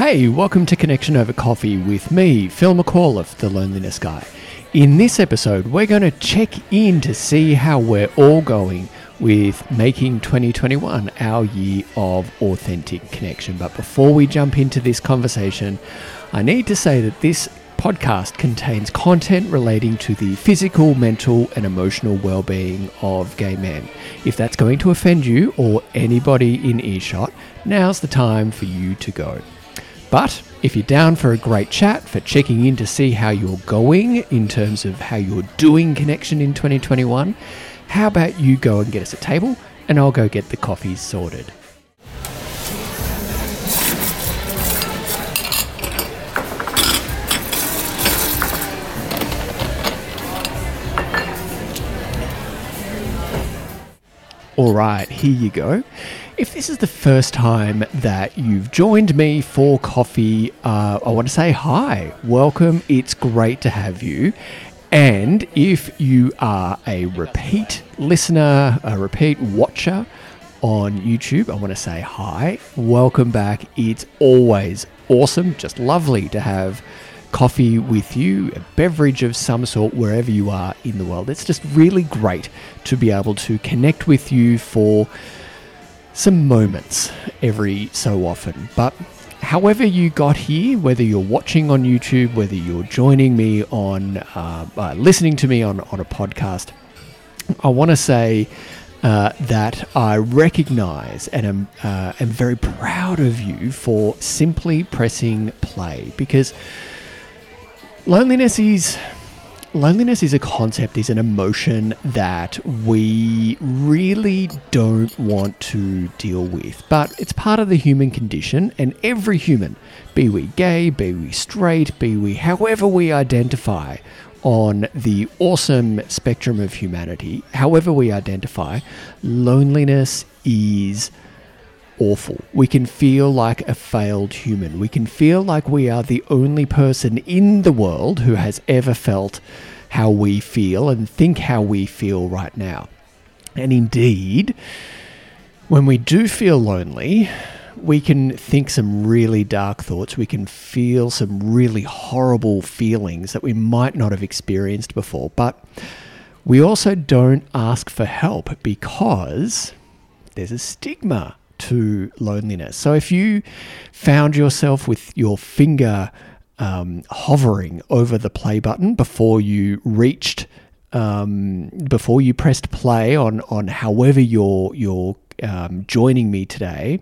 Hey, welcome to Connection Over Coffee with me, Phil McAuliffe, the Loneliness Guy. In this episode, we're going to check in to see how we're all going with making 2021 our year of authentic connection. But before we jump into this conversation, I need to say that this podcast contains content relating to the physical, mental, and emotional well being of gay men. If that's going to offend you or anybody in earshot, now's the time for you to go. But if you're down for a great chat, for checking in to see how you're going in terms of how you're doing connection in 2021, how about you go and get us a table and I'll go get the coffees sorted. All right, here you go. If this is the first time that you've joined me for coffee, uh, I want to say hi, welcome. It's great to have you. And if you are a repeat listener, a repeat watcher on YouTube, I want to say hi, welcome back. It's always awesome, just lovely to have coffee with you, a beverage of some sort, wherever you are in the world. It's just really great to be able to connect with you for some moments every so often. But however you got here, whether you're watching on YouTube, whether you're joining me on, uh, uh, listening to me on, on a podcast, I want to say uh, that I recognize and am, uh, am very proud of you for simply pressing play because loneliness is loneliness is a concept, is an emotion that we really don't want to deal with. But it's part of the human condition, and every human, be we gay, be we straight, be we however we identify on the awesome spectrum of humanity, however we identify, loneliness is awful. We can feel like a failed human. We can feel like we are the only person in the world who has ever felt how we feel and think how we feel right now. And indeed, when we do feel lonely, we can think some really dark thoughts. We can feel some really horrible feelings that we might not have experienced before. But we also don't ask for help because there's a stigma to loneliness. So if you found yourself with your finger um, hovering over the play button before you reached, um, before you pressed play on on however you're you're um, joining me today.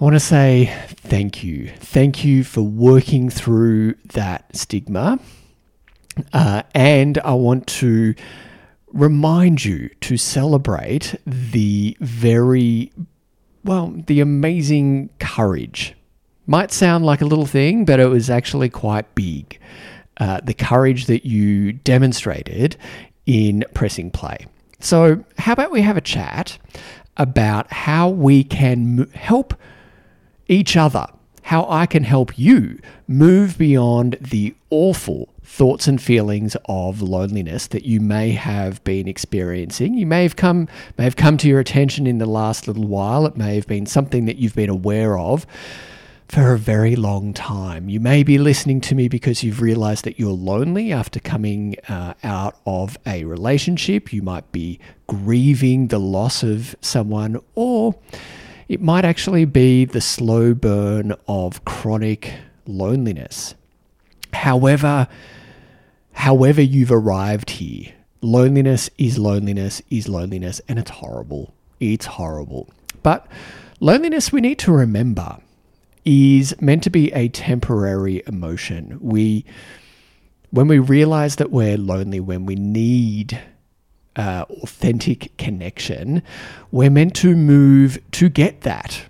I want to say thank you. Thank you for working through that stigma. Uh, and I want to remind you to celebrate the very, well, the amazing courage. Might sound like a little thing, but it was actually quite big. Uh, the courage that you demonstrated in pressing play. So, how about we have a chat about how we can help each other, how I can help you move beyond the awful thoughts and feelings of loneliness that you may have been experiencing. You may have come may have come to your attention in the last little while. It may have been something that you've been aware of for a very long time. You may be listening to me because you've realized that you're lonely after coming uh, out of a relationship. You might be grieving the loss of someone, or it might actually be the slow burn of chronic loneliness. However, however you've arrived here, loneliness is loneliness is loneliness, and it's horrible. It's horrible. But loneliness, we need to remember, is meant to be a temporary emotion. We, when we realize that we're lonely, when we need uh, authentic connection, we're meant to move to get that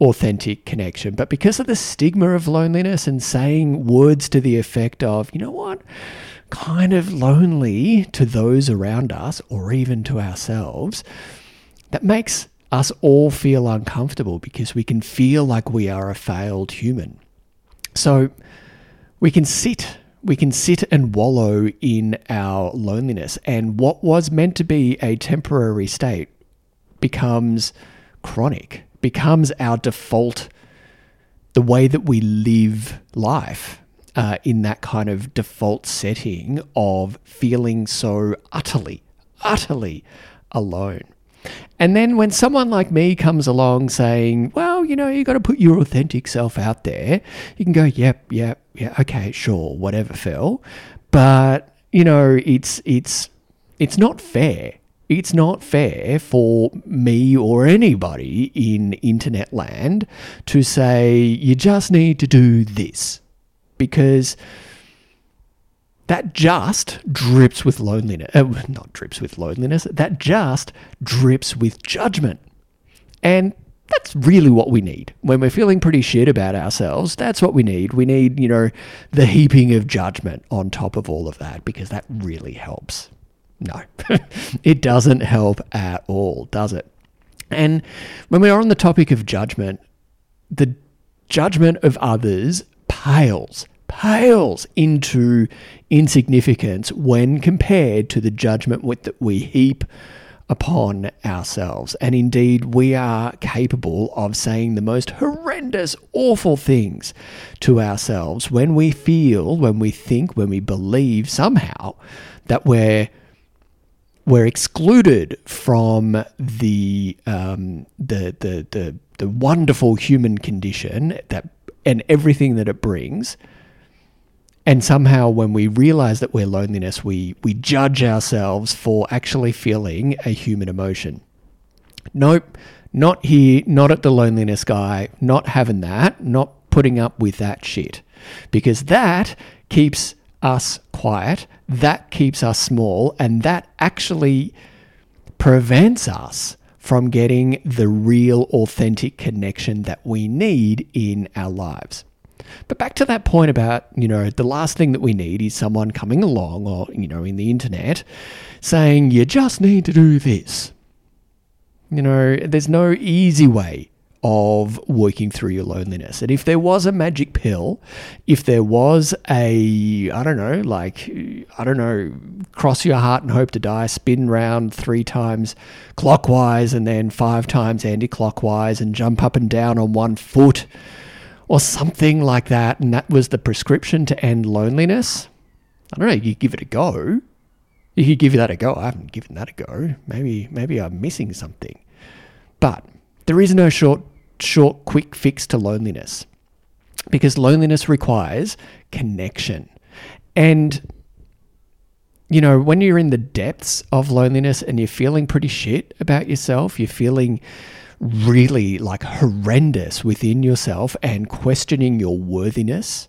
authentic connection. But because of the stigma of loneliness and saying words to the effect of, you know what, kind of lonely to those around us or even to ourselves, that makes us all feel uncomfortable because we can feel like we are a failed human. So we can sit, we can sit and wallow in our loneliness, and what was meant to be a temporary state becomes chronic, becomes our default the way that we live life uh, in that kind of default setting of feeling so utterly, utterly alone. And then when someone like me comes along saying, well, you know, you got to put your authentic self out there, you can go, yep, yep, yeah, okay, sure, whatever, Phil. But, you know, it's, it's, it's not fair. It's not fair for me or anybody in internet land to say, you just need to do this. Because that just drips with loneliness. Uh, not drips with loneliness. That just drips with judgment. And that's really what we need. When we're feeling pretty shit about ourselves, that's what we need. We need, you know, the heaping of judgment on top of all of that because that really helps. No, it doesn't help at all, does it? And when we're on the topic of judgment, the judgment of others pales pales into insignificance when compared to the judgment that we heap upon ourselves. And indeed, we are capable of saying the most horrendous, awful things to ourselves when we feel, when we think, when we believe somehow that we're we're excluded from the um, the, the the the wonderful human condition that and everything that it brings and somehow, when we realize that we're loneliness, we, we judge ourselves for actually feeling a human emotion. Nope, not here, not at the loneliness guy, not having that, not putting up with that shit. Because that keeps us quiet, that keeps us small, and that actually prevents us from getting the real, authentic connection that we need in our lives. But back to that point about, you know, the last thing that we need is someone coming along or, you know, in the internet saying, you just need to do this. You know, there's no easy way of working through your loneliness. And if there was a magic pill, if there was a, I don't know, like, I don't know, cross your heart and hope to die, spin round three times clockwise and then five times anti clockwise and jump up and down on one foot or something like that, and that was the prescription to end loneliness, I don't know, you give it a go. You could give that a go. I haven't given that a go. Maybe maybe I'm missing something. But there is no short short quick fix to loneliness. Because loneliness requires connection. And you know, when you're in the depths of loneliness and you're feeling pretty shit about yourself, you're feeling really like horrendous within yourself and questioning your worthiness,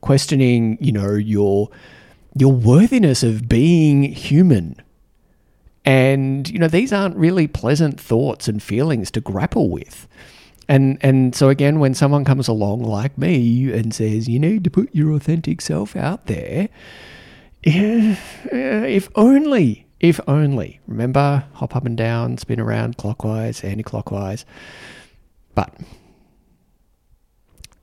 questioning, you know, your your worthiness of being human. And you know, these aren't really pleasant thoughts and feelings to grapple with. And and so again, when someone comes along like me and says you need to put your authentic self out there, if only if only. Remember, hop up and down, spin around clockwise, anti clockwise. But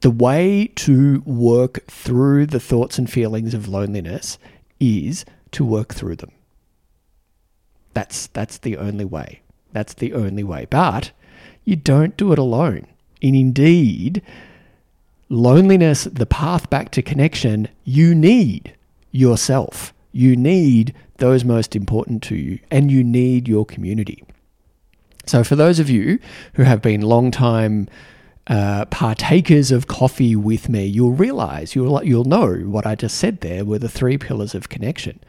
the way to work through the thoughts and feelings of loneliness is to work through them. That's, that's the only way. That's the only way. But you don't do it alone. And indeed, loneliness, the path back to connection, you need yourself. You need those most important to you, and you need your community. So, for those of you who have been long time uh, partakers of coffee with me, you'll realize, you'll, you'll know what I just said there were the three pillars of connection.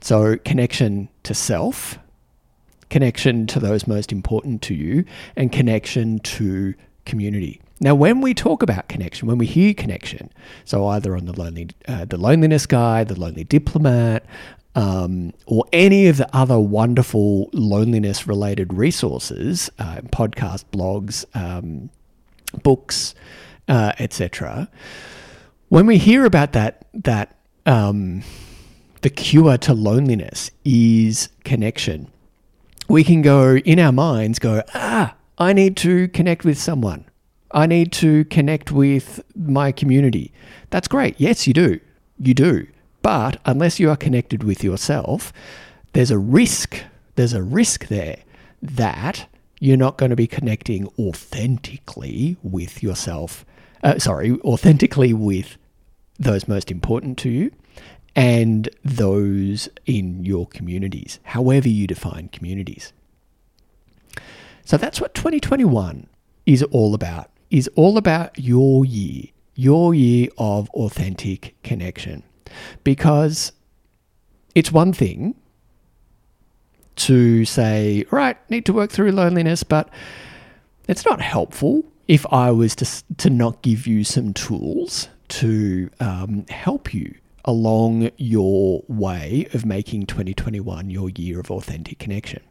So, connection to self, connection to those most important to you, and connection to community. Now, when we talk about connection, when we hear connection, so either on the lonely, uh, the loneliness guy, the lonely diplomat, um, or any of the other wonderful loneliness related resources, uh, podcast, blogs, um, books, uh, etc. When we hear about that, that um, the cure to loneliness is connection, we can go in our minds, go, ah, I need to connect with someone. I need to connect with my community. That's great. Yes, you do. You do. But unless you are connected with yourself, there's a risk, there's a risk there that you're not going to be connecting authentically with yourself. Uh, sorry, authentically with those most important to you and those in your communities, however you define communities. So that's what 2021 is all about. Is all about your year, your year of authentic connection. Because it's one thing to say, right, need to work through loneliness, but it's not helpful if I was to, to not give you some tools to um, help you along your way of making 2021 your year of authentic connection.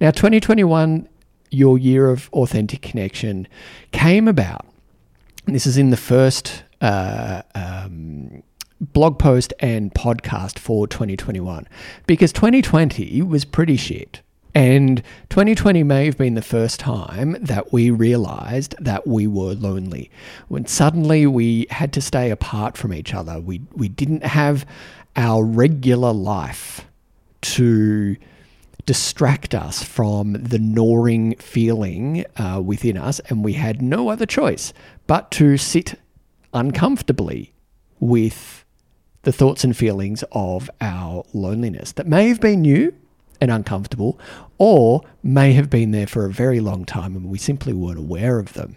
Now, 2021, your year of authentic connection, came about. This is in the first uh, um, blog post and podcast for 2021 because 2020 was pretty shit. And 2020 may have been the first time that we realized that we were lonely. When suddenly we had to stay apart from each other, we, we didn't have our regular life to distract us from the gnawing feeling uh, within us, and we had no other choice but to sit uncomfortably with the thoughts and feelings of our loneliness that may have been new and uncomfortable, or may have been there for a very long time and we simply weren't aware of them.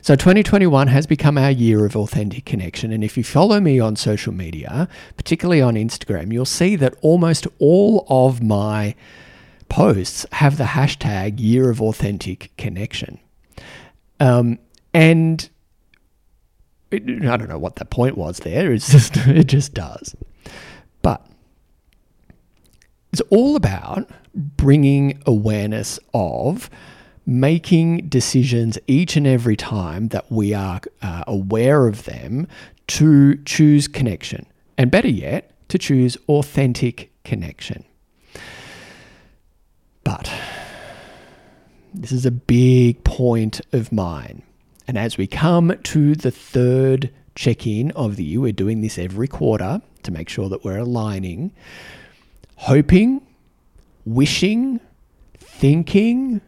So 2021 has become our year of authentic connection. And if you follow me on social media, particularly on Instagram, you'll see that almost all of my posts have the hashtag year of authentic connection. Um, and I don't know what the point was there. It's just, it just does. But it's all about bringing awareness of making decisions each and every time that we are uh, aware of them to choose connection. And better yet, to choose authentic connection. But this is a big point of mine. And as we come to the third check in of the year, we're doing this every quarter to make sure that we're aligning hoping, wishing, thinking,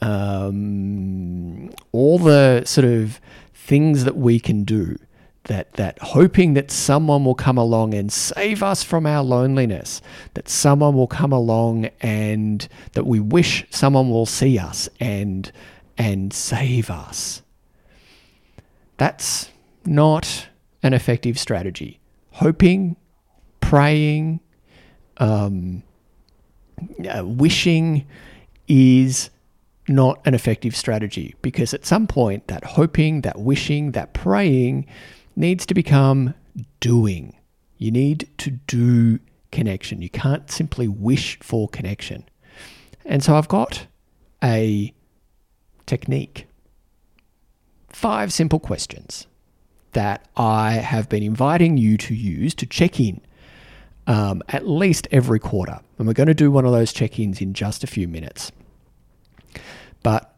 um, all the sort of things that we can do. That, that hoping that someone will come along and save us from our loneliness, that someone will come along and that we wish someone will see us and and save us. That's not an effective strategy. Hoping, praying, um, uh, wishing is not an effective strategy because at some point that hoping, that wishing, that praying needs to become doing. You need to do connection. You can't simply wish for connection. And so I've got a technique. Five simple questions that I have been inviting you to use to check in um, at least every quarter. And we're going to do one of those check ins in just a few minutes. But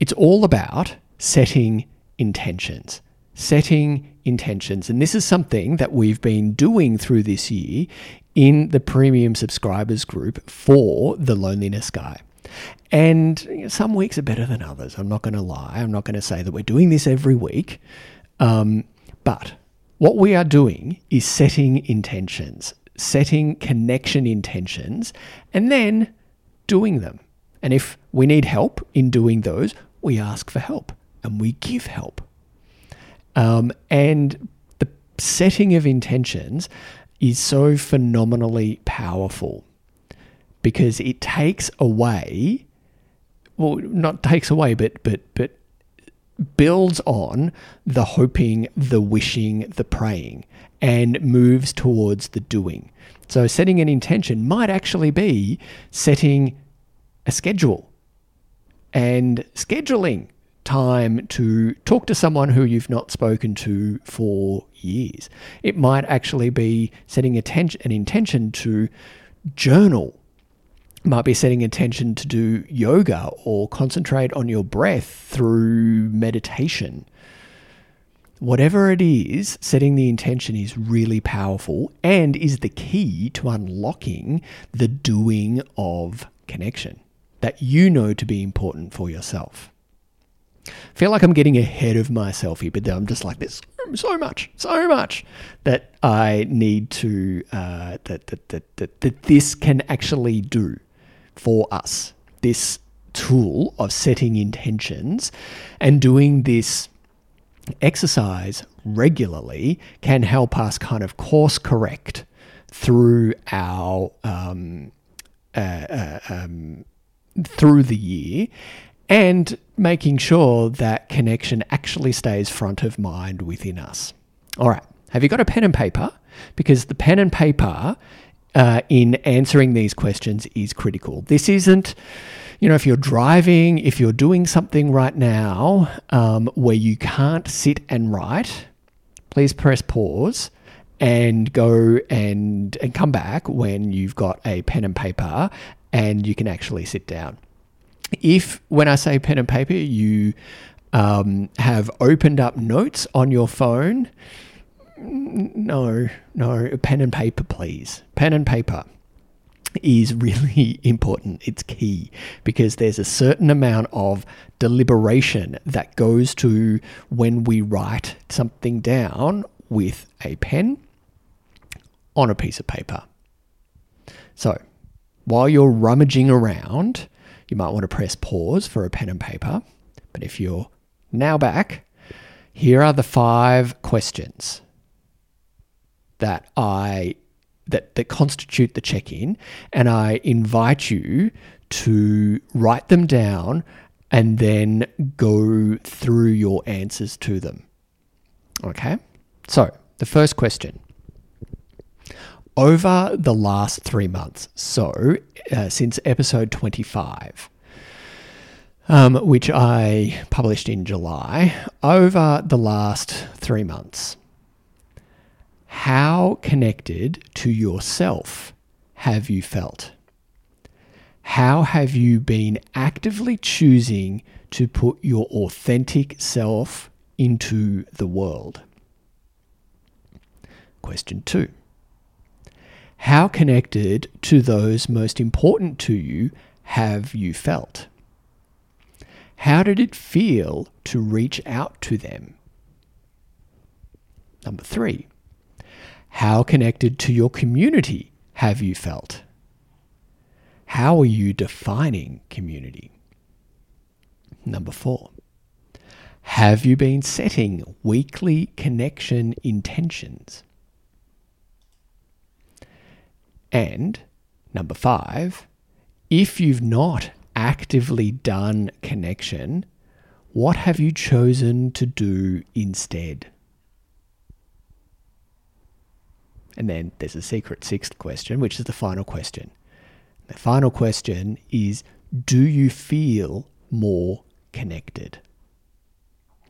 it's all about setting intentions. Setting intentions. And this is something that we've been doing through this year in the premium subscribers group for the Loneliness Guy. And some weeks are better than others. I'm not going to lie. I'm not going to say that we're doing this every week. Um, but what we are doing is setting intentions setting connection intentions, and then doing them. And if we need help in doing those, we ask for help and we give help. Um, and the setting of intentions is so phenomenally powerful because it takes away, well, not takes away, but but but builds on the hoping, the wishing, the praying, and moves towards the doing. So, setting an intention might actually be setting a schedule and scheduling time to talk to someone who you've not spoken to for years. It might actually be setting an intention to journal might be setting intention to do yoga or concentrate on your breath through meditation. Whatever it is, setting the intention is really powerful and is the key to unlocking the doing of connection. that you know to be important for yourself. I feel like I'm getting ahead of myself here, but I'm just like, this so much, so much that I need to, uh, that, that, that, that, that this can actually do for us. This tool of setting intentions and doing this exercise regularly can help us kind of course correct through our um, uh, uh, um, through the year and making sure that connection actually stays front of mind within us. All right, have you got a pen and paper? Because the pen and paper uh, in answering these questions is critical. This isn't, you know, if you're driving, if you're doing something right now um, where you can't sit and write, please press pause and go and and come back when you've got a pen and paper and you can actually sit down. If when I say pen and paper, you um, have opened up notes on your phone, no, no, pen and paper, please. Pen and paper is really important. It's key because there's a certain amount of deliberation that goes to when we write something down with a pen on a piece of paper. So, while you're rummaging around, you might want to press pause for a pen and paper. But if you're now back, here are the five questions that I that that constitute the check-in and I invite you to write them down and then go through your answers to them. Okay? So, the first question. Over the last three months, so uh, since episode 25, um, which I published in July, over the last three months, how connected to yourself have you felt? How have you been actively choosing to put your authentic self into the world? Question two How connected to those most important to you have you felt? How did it feel to reach out to them? Number three, how connected to your community have you felt? How are you defining community? Number four, have you been setting weekly connection intentions? And number five, if you've not actively done connection, what have you chosen to do instead? And then there's a secret sixth question, which is the final question. The final question is Do you feel more connected?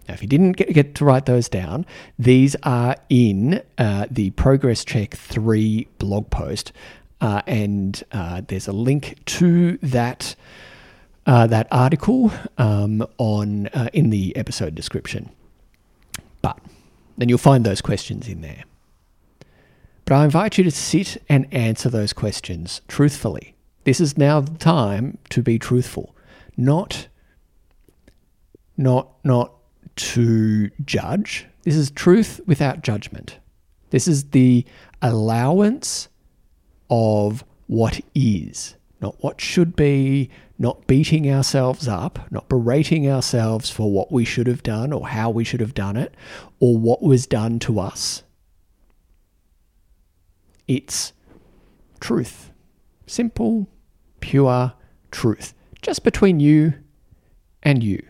Now, if you didn't get, get to write those down, these are in uh, the Progress Check 3 blog post. Uh, and uh, there's a link to that. Uh, that article um, on uh, in the episode description, but then you'll find those questions in there. But I invite you to sit and answer those questions truthfully. This is now the time to be truthful, not not not to judge. This is truth without judgment. This is the allowance of what is, not what should be, not beating ourselves up, not berating ourselves for what we should have done or how we should have done it or what was done to us. It's truth. Simple, pure truth. Just between you and you.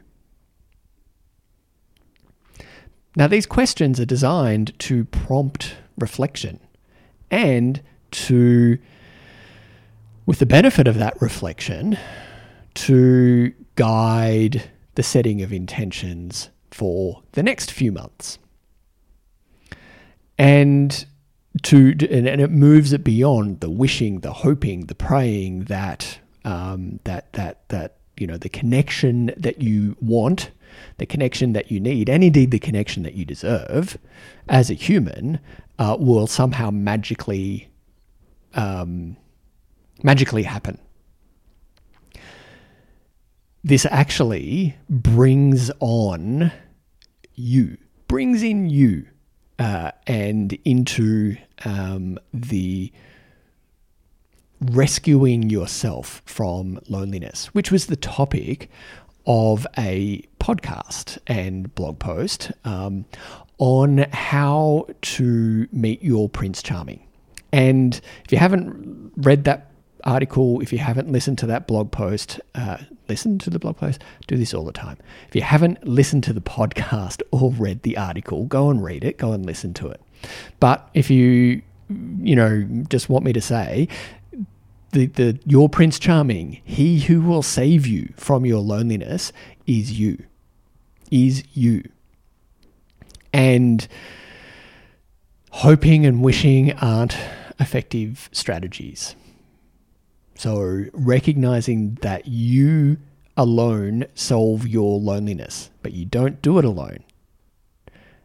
Now, these questions are designed to prompt reflection and to, with the benefit of that reflection, to guide the setting of intentions for the next few months. And to and, and, it moves it beyond the wishing, the hoping, the praying that um, that that that you know the connection that you want, the connection that you need, and indeed the connection that you deserve as a human uh, will somehow magically um, magically happen. this actually brings on you, brings in you uh, and into um, the rescuing yourself from loneliness, which was the topic of a podcast and blog post um, on how to meet your Prince Charming. And if you haven't read that article, if you haven't listened to that blog post, uh, listen to the blog post, do this all the time. If you haven't listened to the podcast or read the article, go and read it, go and listen to it. But if you, you know, just want me to say, the, the your Prince Charming, he who will save you from your loneliness is you. Is you. And hoping and wishing aren't effective strategies. So, recognizing that you alone solve your loneliness, but you don't do it alone.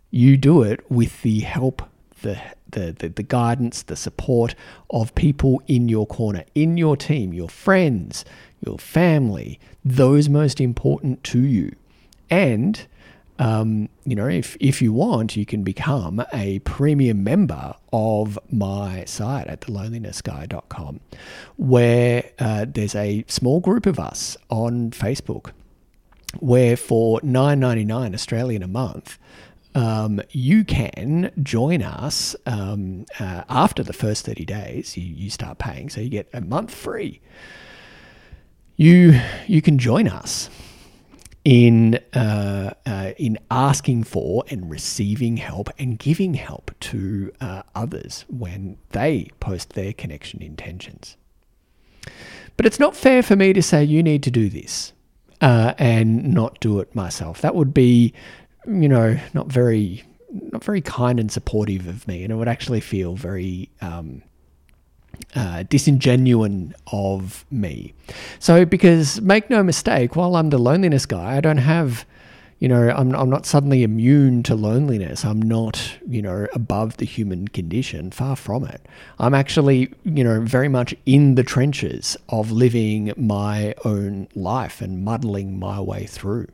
You do it with the help, the, the, the, the, guidance, the support of people in your corner, in your team, your friends, your family, those most important to you. And um, you know, if, if you want, you can become a premium member of my site at thelonelinessguy.com, where uh, there's a small group of us on Facebook where for nine ninety nine Australian a month, um, you can join us um, uh, after the first 30 days. You, you start paying, so you get a month free. You, you can join us in uh, uh, in asking for and receiving help and giving help to uh, others when they post their connection intentions. But it's not fair for me to say you need to do this uh, and not do it myself. That would be, you know, not very not very kind and supportive of me, and it would actually feel very um, uh, disingenuine of me. So, because make no mistake, while I'm the loneliness guy, I don't have, you know, I'm, I'm not suddenly immune to loneliness. I'm not, you know, above the human condition. Far from it. I'm actually, you know, very much in the trenches of living my own life and muddling my way through.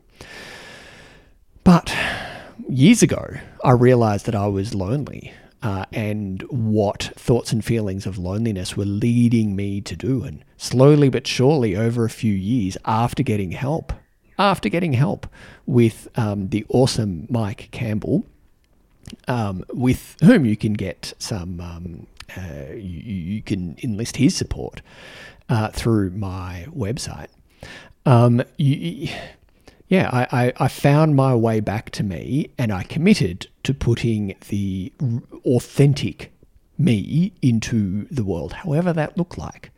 But years ago, I realized that I was lonely uh, and what thoughts and feelings of loneliness were leading me to do. And slowly but surely, over a few years after getting help, after getting help with um, the awesome Mike Campbell, um, with whom you can get some, um, uh, you, you, can enlist his support uh, through my website. Um, you, yeah, I, I, I, found my way back to me and I committed to putting the authentic me into the world, however that looked like.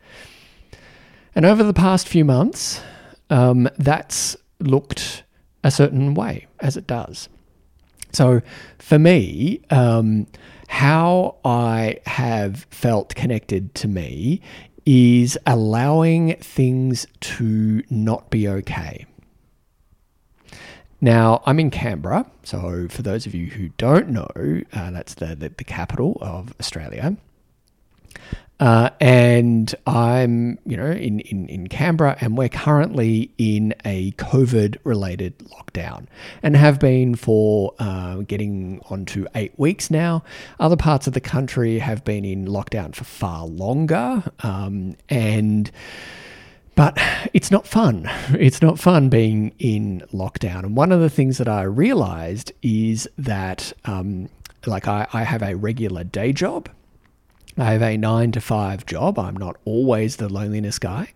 And over the past few months, um, that's looked a certain way, as it does. So for me, um, how I have felt connected to me is allowing things to not be okay. Now, I'm in Canberra, so for those of you who don't know, uh, that's the, the, the, capital of Australia. Uh, and I'm, you know, in, in, in Canberra, and we're currently in a COVID related lockdown and have been for uh, getting on to eight weeks now. Other parts of the country have been in lockdown for far longer. Um, and but it's not fun. It's not fun being in lockdown. And one of the things that I realized is that, um, like, I, I have a regular day job. I have a nine to five job. I'm not always the loneliness guy.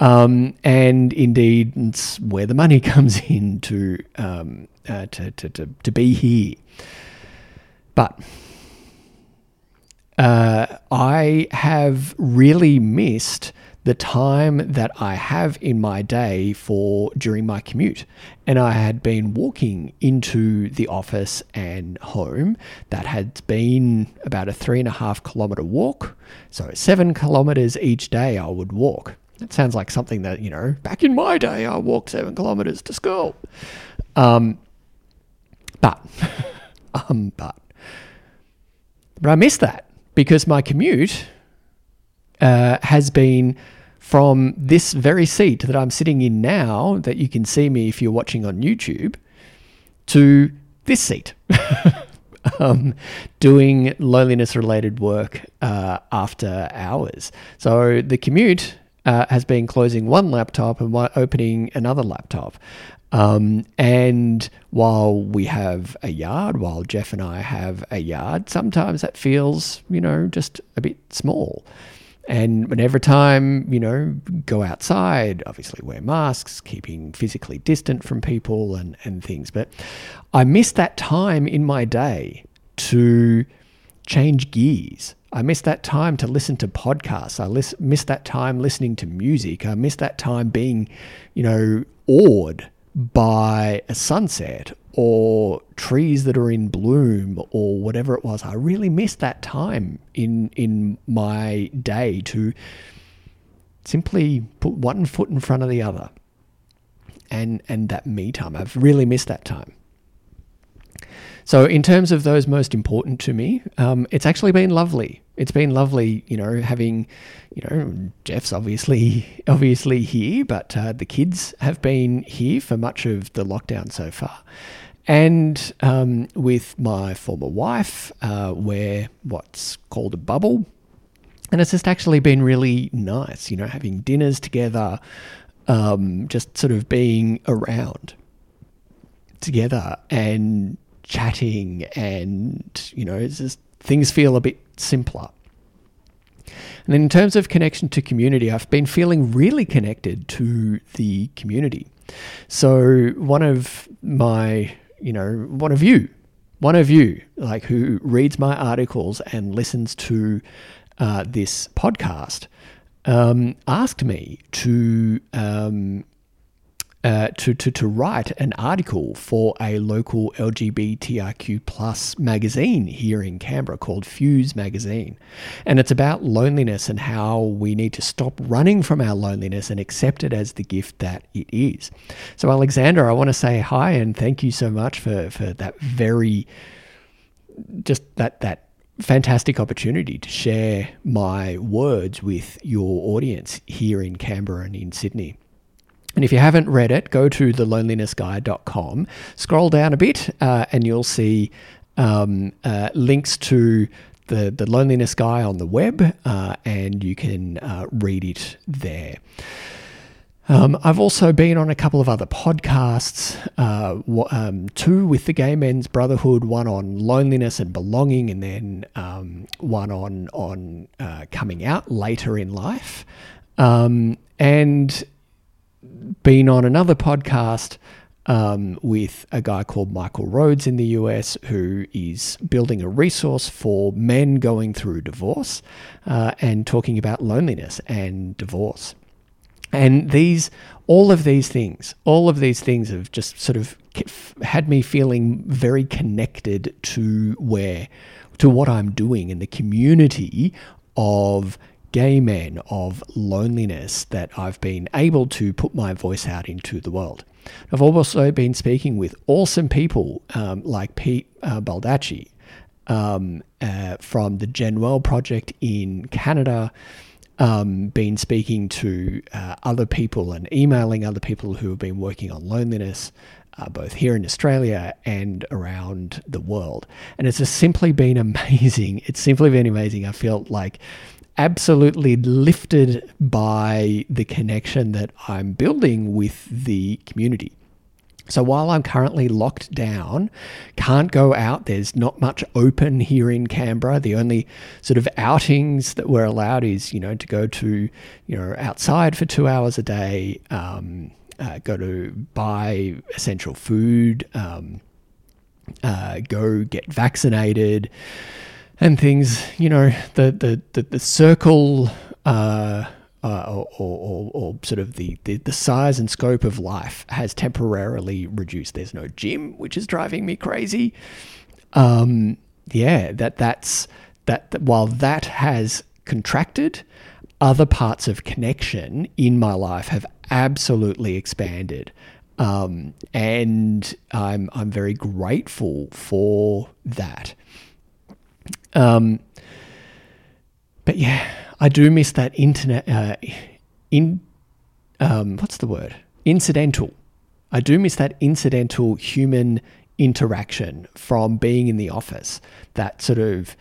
Um, and indeed, it's where the money comes in to, um, uh, to, to, to, to, be here. But uh, I have really missed the time that I have in my day for during my commute. And I had been walking into the office and home. That had been about a three and a half kilometer walk. So, seven kilometers each day I would walk. That sounds like something that, you know, back in my day, I walked seven kilometers to school. Um, but, um, but, but I missed that because my commute uh, has been from this very seat that I'm sitting in now, that you can see me if you're watching on YouTube, to this seat. um, doing loneliness related work uh, after hours. So the commute uh, has been closing one laptop and opening another laptop. Um, and while we have a yard, while Jeff and I have a yard, sometimes that feels, you know, just a bit small. And whenever time, you know, go outside, obviously wear masks, keeping physically distant from people and, and things. But I miss that time in my day to change gears. I miss that time to listen to podcasts. I lis- miss that time listening to music. I miss that time being, you know, awed by a sunset or trees that are in bloom or whatever it was. I really missed that time in in my day to simply put one foot in front of the other. And and that me time. I've really missed that time. So, in terms of those most important to me, um, it's actually been lovely. It's been lovely, you know, having, you know, Jeff's obviously obviously here, but uh, the kids have been here for much of the lockdown so far. And um, with my former wife, uh, we're what's called a bubble. And it's just actually been really nice, you know, having dinners together, um, just sort of being around together and chatting and, you know, it's just things feel a bit simpler. And then in terms of connection to community, I've been feeling really connected to the community. So one of my, you know, one of you, one of you, like who reads my articles and listens to uh, this podcast, um, asked me to um, uh, to, to, to write an article for a local LGBTIQ plus magazine here in Canberra called Fuse Magazine. And it's about loneliness and how we need to stop running from our loneliness and accept it as the gift that it is. So, Alexander, I want to say hi and thank you so much for, for that very, just that, that fantastic opportunity to share my words with your audience here in Canberra and in Sydney. And if you haven't read it, go to thelonelinessguy.com, scroll down a bit, uh, and you'll see um, uh, links to the, the Loneliness Guy on the web, uh, and you can uh, read it there. Um, I've also been on a couple of other podcasts, uh, um, two with the Gay Men's Brotherhood, one on loneliness and belonging, and then um, one on on uh, coming out later in life. Um, and been on another podcast um, with a guy called Michael Rhodes in the US who is building a resource for men going through divorce uh, and talking about loneliness and divorce. And these, all of these things, all of these things have just sort of had me feeling very connected to where, to what I'm doing in the community of gay men of loneliness that I've been able to put my voice out into the world. I've also been speaking with awesome people um, like Pete uh, Baldacci um, uh, from the Genwell Project in Canada. Um, been speaking to uh, other people and emailing other people who have been working on loneliness, uh, both here in Australia and around the world. And it's just simply been amazing. It's simply been amazing. I felt like absolutely lifted by the connection that I'm building with the community. So while I'm currently locked down, can't go out, there's not much open here in Canberra. The only sort of outings that we're allowed is, you know, to go to, you know, outside for two hours a day, um, uh, go to buy essential food, um, uh, go get vaccinated, and things, you know, the the the, the circle uh, uh, or, or, or, sort of the, the, the size and scope of life has temporarily reduced. There's no gym, which is driving me crazy. Um, yeah, that that's that, that while that has contracted, other parts of connection in my life have absolutely expanded. Um, and I'm I'm very grateful for that. Um, but yeah, I do miss that internet, uh, in um, what's the word incidental. I do miss that incidental human interaction from being in the office. That sort of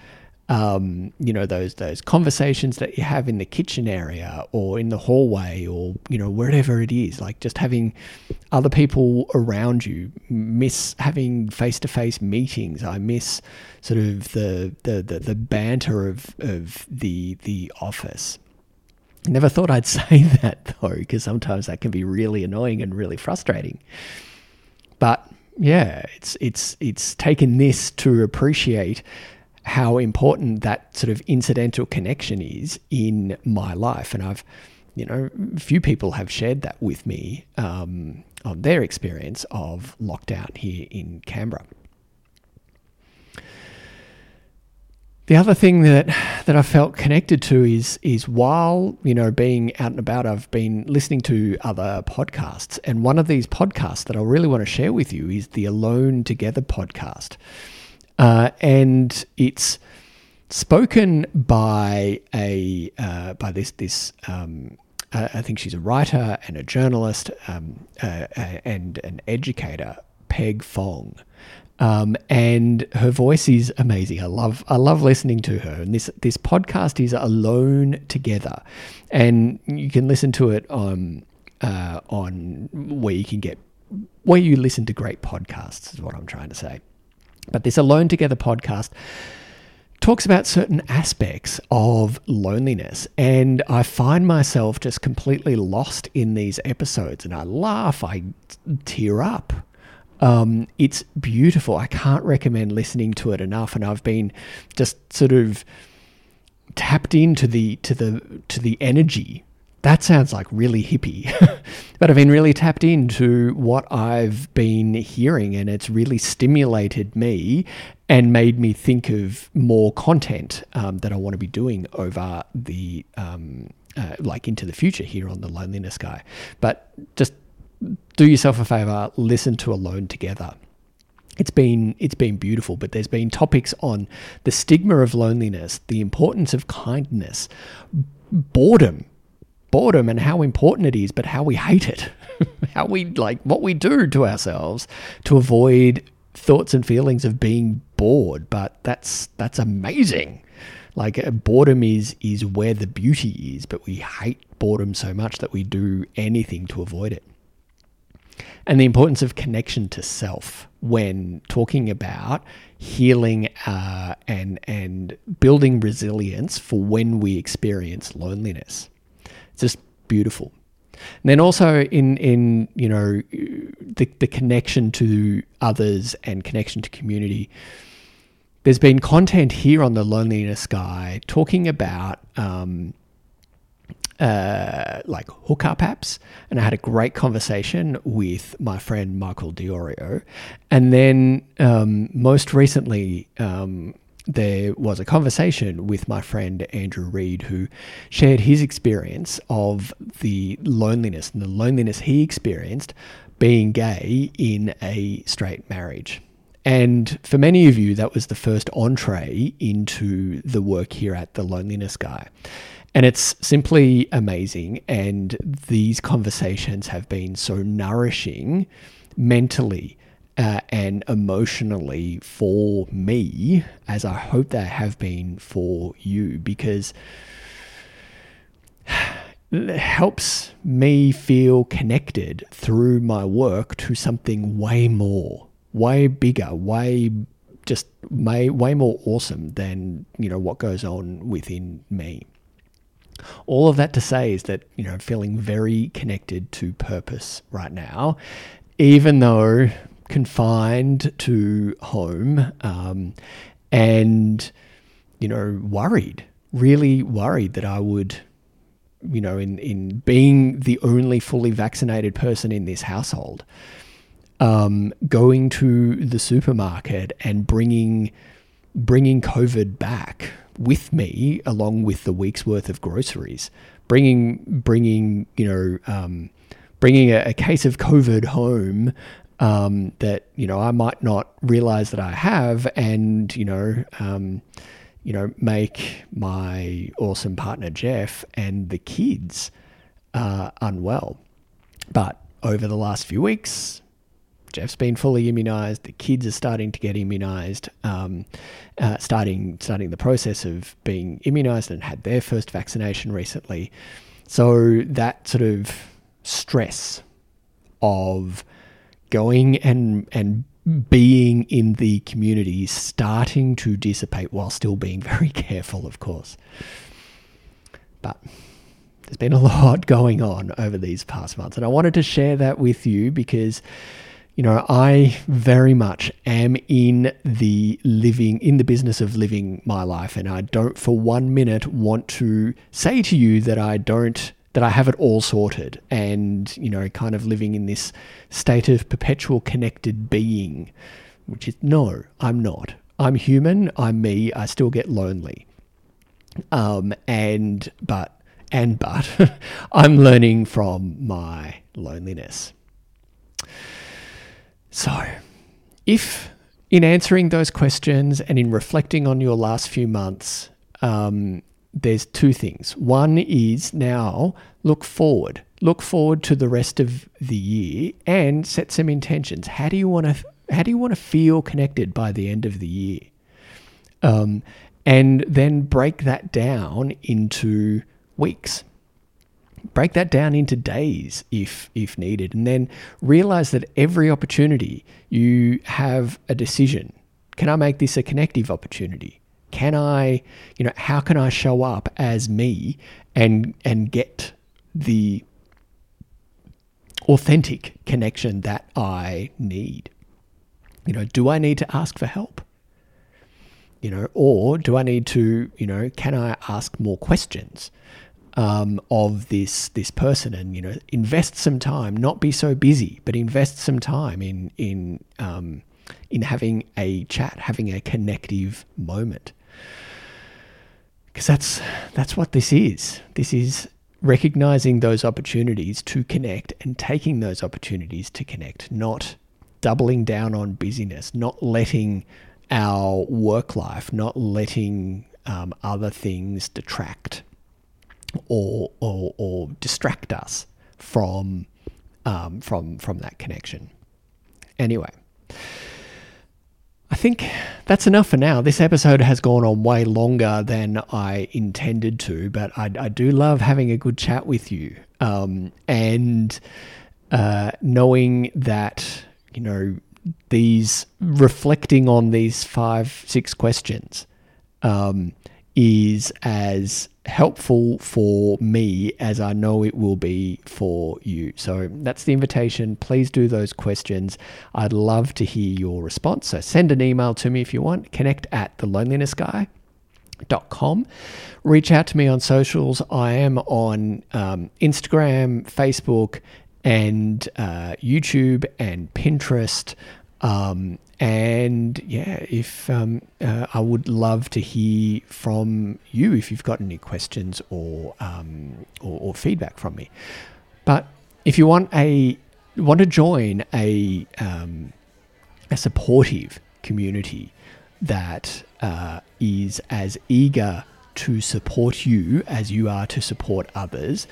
um, you know those those conversations that you have in the kitchen area or in the hallway or you know wherever it is like just having other people around you miss having face-to-face meetings. I miss sort of the the the, the banter of of the the office. Never thought i'd say that though because sometimes that can be really annoying and really frustrating. But yeah it's it's it's taken this to appreciate how important that sort of incidental connection is in my life. And I've, you know, few people have shared that with me um, on their experience of lockdown here in Canberra. The other thing that that I felt connected to is is while you know being out and about, I've been listening to other podcasts, and one of these podcasts that I really want to share with you is the Alone Together podcast. Uh, and it's spoken by a uh, by this this um, uh, I think she's a writer and a journalist um, uh, uh, and an educator, Peg Fong. Um, and her voice is amazing. I love I love listening to her. And this this podcast is Alone Together, and you can listen to it on uh, on where you can get where you listen to great podcasts. Is what I'm trying to say. But this Alone Together podcast talks about certain aspects of loneliness. And I find myself just completely lost in these episodes. And I laugh, I tear up. Um, it's beautiful. I can't recommend listening to it enough. And I've been just sort of tapped into the to the to the energy that sounds like really hippie. but I've been really tapped into what I've been hearing, and it's really stimulated me and made me think of more content um, that I want to be doing over the um, uh, like into the future here on the Loneliness Guy. But just do yourself a favor, listen to Alone Together it's been it's been beautiful but there's been topics on the stigma of loneliness the importance of kindness boredom boredom and how important it is, but how we hate it. how we like what we do to ourselves to avoid thoughts and feelings of being bored. But that's that's amazing. Like uh, boredom is is where the beauty is, but we hate boredom so much that we do anything to avoid it. And the importance of connection to self when talking about healing uh, and and building resilience for when we experience loneliness. It's just beautiful. And then also in in you know the the connection to others and connection to community. There's been content here on the Loneliness Guy talking about um, uh, like hookup apps, and I had a great conversation with my friend Michael Diorio, and then um, most recently. Um, there was a conversation with my friend Andrew Reed, who shared his experience of the loneliness and the loneliness he experienced being gay in a straight marriage. And for many of you, that was the first entree into the work here at the Loneliness Guy. And it's simply amazing. And these conversations have been so nourishing mentally uh, and emotionally for me, as I hope they have been for you, because it helps me feel connected through my work to something way more, way bigger, way just way, way more awesome than you know what goes on within me. All of that to say is that you know feeling very connected to purpose right now, even though confined to home um, and, you know, worried, really worried that I would, you know, in, in being the only fully vaccinated person in this household, um, going to the supermarket and bringing bringing COVID back with me along with the week's worth of groceries, bringing bringing you know um, bringing a, a, case of COVID home um, that you know I might not realize that I have, and you know, um, you know, make my awesome partner Jeff and the kids uh, unwell. But over the last few weeks, Jeff's been fully immunized. The kids are starting to get immunized, um, uh, starting starting the process of being immunized and had their first vaccination recently. So that sort of stress of going and and being in the community starting to dissipate while still being very careful, of course. But there's been a lot going on over these past months, and I wanted to share that with you because you know, I very much am in the living, in the business of living my life. And I don't for one minute want to say to you that I don't, that I have it all sorted and, you know, kind of living in this state of perpetual connected being, which is no, I'm not. I'm human. I'm me. I still get lonely. Um, and, but, and, but, I'm learning from my loneliness. So, if in answering those questions and in reflecting on your last few months, um, there's two things. One is now look forward, look forward to the rest of the year, and set some intentions. How do you want to? How do you want to feel connected by the end of the year? Um, and then break that down into weeks break that down into days if if needed and then realize that every opportunity you have a decision can i make this a connective opportunity can i you know how can i show up as me and and get the authentic connection that i need you know do i need to ask for help you know or do i need to you know can i ask more questions um, of this this person, and you know, invest some time. Not be so busy, but invest some time in in um, in having a chat, having a connective moment. Because that's that's what this is. This is recognizing those opportunities to connect and taking those opportunities to connect, not doubling down on busyness, not letting our work life, not letting um, other things detract or or, or distract us from um, from from that connection. Anyway. I think that's enough for now. This episode has gone on way longer than I intended to, but I, I do love having a good chat with you. Um, and uh, knowing that, you know, these reflecting on these five, six questions um, is as helpful for me as I know it will be for you. So that's the invitation. Please do those questions. I'd love to hear your response. So send an email to me if you want. Connect at the loneliness guy. Dot com. Reach out to me on socials. I am on um, Instagram, Facebook, and uh, YouTube and Pinterest. Um, and yeah, if um, uh, I would love to hear from you if you've got any questions or, um, or, or feedback from me. But if you want a want to join a um, a supportive community that uh, is as eager to support you as you are to support others,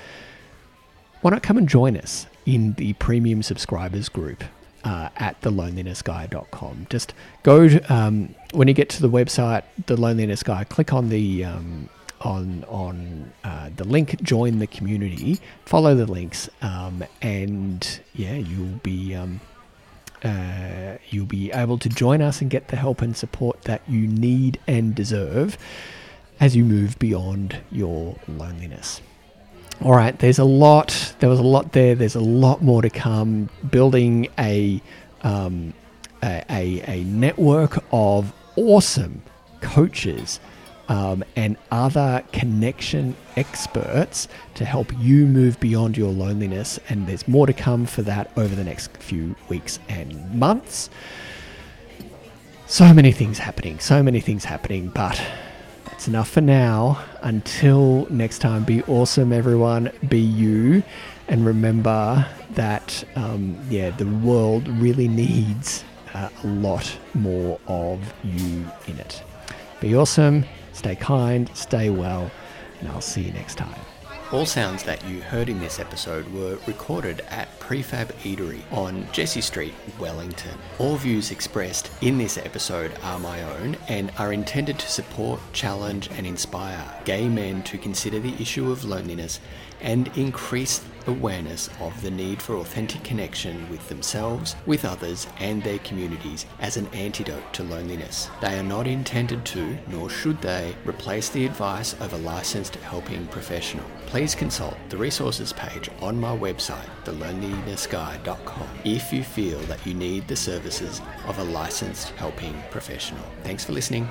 why not come and join us in the premium subscribers group? Uh, at thelonelinessguy.com. Just go to, um, when you get to the website, The Loneliness Guy, click on the um, on on uh, the link, join the community, follow the links, um, and yeah, you'll be um, uh, you'll be able to join us and get the help and support that you need and deserve as you move beyond your loneliness. All right, there's a lot. There was a lot there. There's a lot more to come. Building a um, a, a, a, network of awesome coaches um, and other connection experts to help you move beyond your loneliness. And there's more to come for that over the next few weeks and months. So many things happening. So many things happening, but that's enough for now. Until next time, be awesome, everyone. Be you. And remember that, um, yeah, the world really needs uh, a lot more of you in it. Be awesome, stay kind, stay well, and I'll see you next time. All sounds that you heard in this episode were recorded at Prefab Eatery on Jessie Street, Wellington. All views expressed in this episode are my own and are intended to support, challenge, and inspire gay men to consider the issue of loneliness and increase awareness of the need for authentic connection with themselves, with others, and their communities as an antidote to loneliness. They are not intended to, nor should they, replace the advice of a licensed helping professional. Please consult the resources page on my website, thelonelinessguy.com, if you feel that you need the services of a licensed helping professional. Thanks for listening.